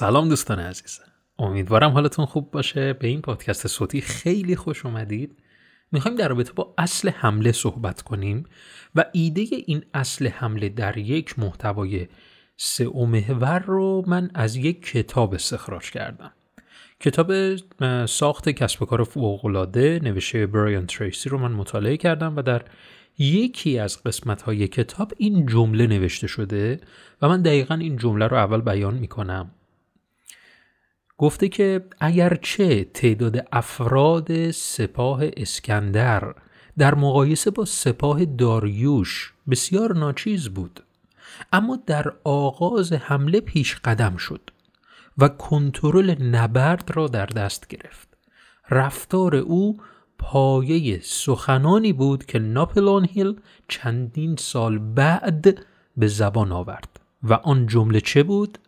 سلام دوستان عزیز. امیدوارم حالتون خوب باشه. به این پادکست صوتی خیلی خوش اومدید. می‌خوایم در رابطه با اصل حمله صحبت کنیم و ایده این اصل حمله در یک محتوای سه محور رو من از یک کتاب استخراج کردم. کتاب ساخت کسب و کار فوقالعاده نوشته برایان تریسی رو من مطالعه کردم و در یکی از قسمت های کتاب این جمله نوشته شده و من دقیقا این جمله رو اول بیان می‌کنم. گفته که اگرچه تعداد افراد سپاه اسکندر در مقایسه با سپاه داریوش بسیار ناچیز بود اما در آغاز حمله پیش قدم شد و کنترل نبرد را در دست گرفت رفتار او پایه سخنانی بود که ناپلون هیل چندین سال بعد به زبان آورد و آن جمله چه بود؟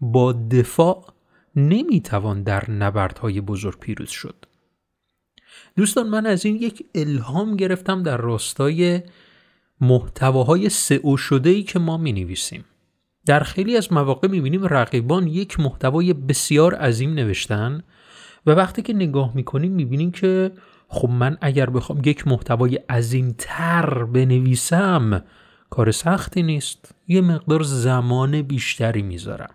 با دفاع نمی‌توان در نبردهای بزرگ پیروز شد. دوستان من از این یک الهام گرفتم در راستای محتواهای سئو شده ای که ما می نویسیم در خیلی از مواقع می بینیم رقیبان یک محتوای بسیار عظیم نوشتن و وقتی که نگاه می کنیم می بینیم که خب من اگر بخوام یک محتوای عظیم تر بنویسم کار سختی نیست. یه مقدار زمان بیشتری می‌ذارم.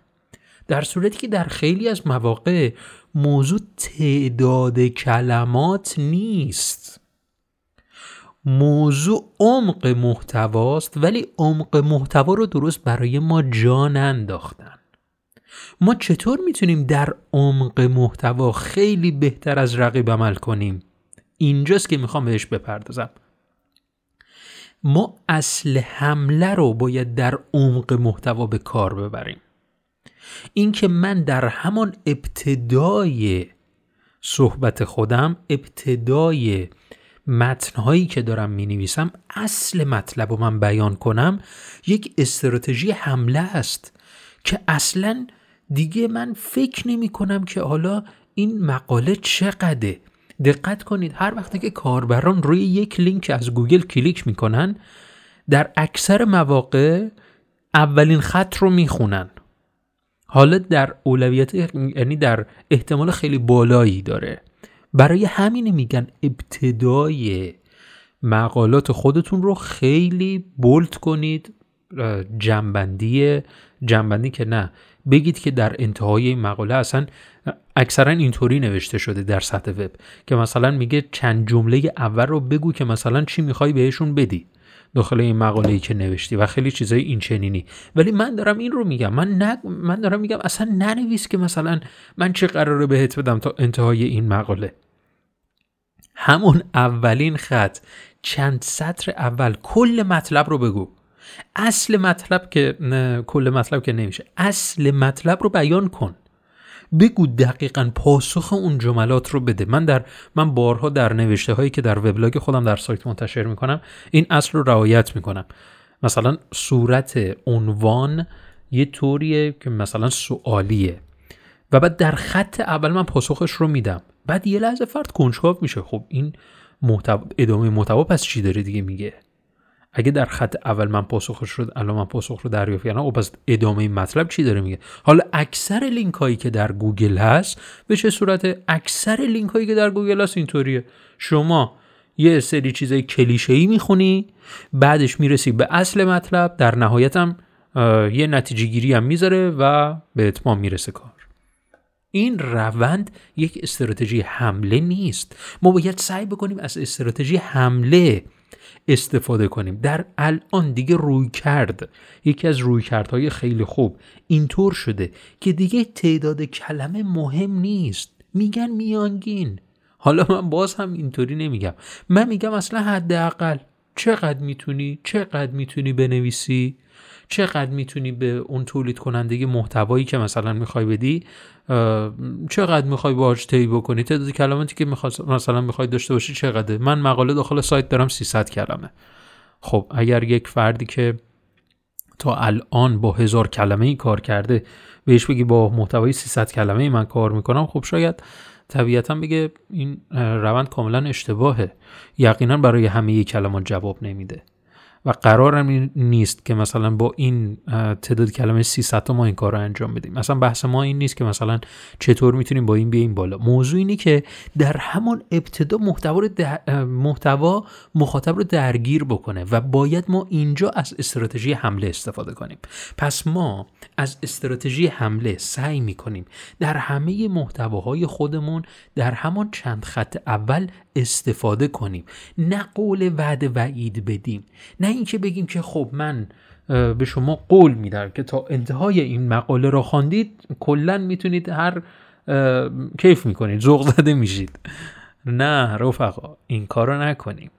در صورتی که در خیلی از مواقع موضوع تعداد کلمات نیست. موضوع عمق محتواست ولی عمق محتوا رو درست برای ما جا ننداختن ما چطور می‌تونیم در عمق محتوا خیلی بهتر از رقیب عمل کنیم؟ اینجاست که می‌خوام بهش بپردازم. ما اصل حمله رو باید در عمق محتوا به کار ببریم. اینکه من در همان ابتدای صحبت خودم ابتدای متنهایی که دارم می نویسم اصل مطلب رو من بیان کنم یک استراتژی حمله است که اصلا دیگه من فکر نمی کنم که حالا این مقاله چقدره. دقت کنید هر وقتی که کاربران روی یک لینک از گوگل کلیک می‌کنن در اکثر مواقع اولین خط رو می‌خونن. حالا در اولویت یعنی در احتمال خیلی بالایی داره. برای همین میگن ابتدای مقالات خودتون رو خیلی bold کنید جمع‌بندی جنبندی که نه بگید که در انتهای این مقاله اصلا اکثرا اینطوری نوشته شده در سطح وب که مثلا میگه چند جمله اول رو بگو که مثلا چی می‌خوای بهشون بدی. داخل این مقاله ای که نوشتی و خیلی چیزای این چنینی ولی من دارم این رو میگم. من من دارم میگم اصلا ننویس که مثلا من چه قراره بهت بدم تا انتهای این مقاله. همون اولین خط. چند سطر اول. کل مطلب رو بگو. اصل مطلب که کل مطلب که نمیشه. اصل مطلب رو بیان کن. بگو دقیقا پاسخ اون جملات رو بده. من در من بارها در نوشته هایی که در وبلاگ خودم در سایت منتشر می‌کنم این اصل رو رعایت می‌کنم. مثلا صورت عنوان یه طوریه که مثلا سوالیه. و بعد در خط اول من پاسخش رو میدم. بعد یه لحظه فرد کنجکاو میشه. خب این محتوا ادامه محتوا پس چی داره دیگه میگه؟ اگه در خط اول من پاسخش شد الان من پاسخ رو دریافت کردم خب پس ادامه مطلب چی داره میگه؟ حالا اکثر لینک هایی که در گوگل هست به چه صورت؟ اکثر لینک هایی که در گوگل هست اینطوریه. شما یه سری چیزای کلیشه ای می‌خونی بعدش می‌رسی به اصل مطلب در نهایت هم یه نتیجه گیری هم می‌ذاره و به اتمام می‌رسه کار. این روند یک استراتژی حمله نیست. ما باید سعی بکنیم از استراتژی حمله استفاده کنیم. در الان دیگه روی کرد. یکی از روی کردهای خیلی خوب. اینطور شده که دیگه تعداد کلمه مهم نیست. میگن میانگین. حالا من باز هم اینطوری نمیگم. من میگم اصلا حداقل چقدر می‌تونی چقدر می‌تونی بنویسی؟ چقدر می‌تونی به اون تولید کننده محتوایی که مثلا می‌خوای بدی چقدر می‌خوای باهاش طی بکنی؟ تعداد کلماتی که مثلا می‌خوای داشته باشی چقدره؟ من مقاله داخل سایت دارم 300 کلمه. خب اگر یک فردی که تا الان با هزار کلمه ای کار کرده بهش بگی با محتوای 300 کلمه ای من کار می‌کنم خب شاید طبیعتا بگه این روند کاملا اشتباهه. یقینا برای همه کلمات جواب نمیده. و قرارم نیست که مثلا با این تعداد کلمه 300 تا ما این کار رو انجام بدیم. مثلا بحث ما این نیست که مثلا چطور می‌تونیم با این بیایم بالا. موضوع اینه که در همان ابتدا محتوا محتوا مخاطب رو درگیر بکنه و باید ما اینجا از استراتژی حمله استفاده کنیم. پس ما از استراتژی حمله سعی می‌کنیم در همه محتواهای خودمون در همان چند خط اول استفاده کنیم. نه قول وعده وعید بدیم نه اینکه بگیم که خب من به شما قول میدم که تا انتهای این مقاله را خواندید کلا می‌تونید هر کیف می‌کنید ذوق زده میشید. نه رفقا این کار رو نکنیم.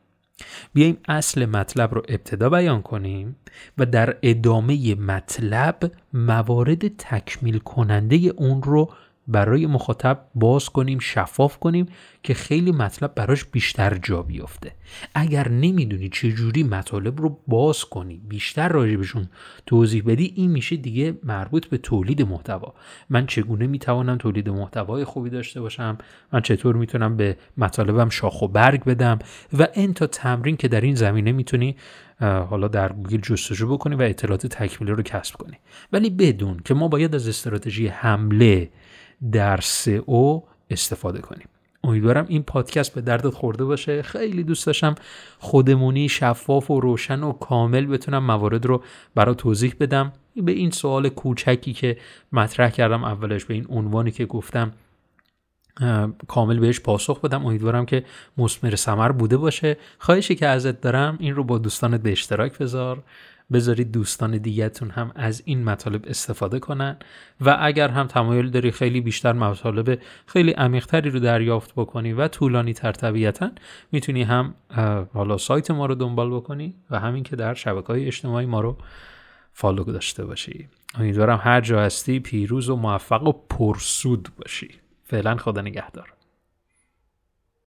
بیایم اصل مطلب رو ابتدا بیان کنیم و در ادامه مطلب موارد تکمیل کننده اون رو برای مخاطب باز کنیم شفاف کنیم که خیلی مطلب براش بیشتر جا بیفته. اگر نمی‌دونی چجوری مطالب رو باز کنی بیشتر راجبشون توضیح بدی این میشه دیگه مربوط به تولید محتوا. من چگونه می‌توانم تولید محتوای خوبی داشته باشم؟ من چطور می‌تونم به مطالبم شاخ و برگ بدم؟ و این تا تمرین که در این زمینه می‌تونی حالا در گوگل جستجو بکنی و اطلاعات تکمیلی رو کسب کنی. ولی بدون که ما باید از استراتژی حمله در او استفاده کنیم. امیدوارم این پادکست به دردت خورده باشه. خیلی دوست داشتم خودمونی شفاف و روشن و کامل بتونم موارد رو برای توضیح بدم. به این سوال کوچکی که مطرح کردم اولش به این عنوانی که گفتم کامل بهش پاسخ بدم. امیدوارم که مسمر سمر بوده باشه. خواهشی که ازت دارم این رو با دوستانت به اشتراک بذار. بذارید دوستان دیگهتون هم از این مطالب استفاده کنن. و اگر هم تمایل داری خیلی بیشتر مطالب خیلی عمیقتری رو دریافت بکنی و طولانی تر طبیعتا می‌تونی هم حالا سایت ما رو دنبال بکنی و همین که در شبکه های اجتماعی ما رو فالو داشته باشی. امیدوارم هر جا هستی پیروز و موفق و پرسود باشی. فعلا خدا نگهدار.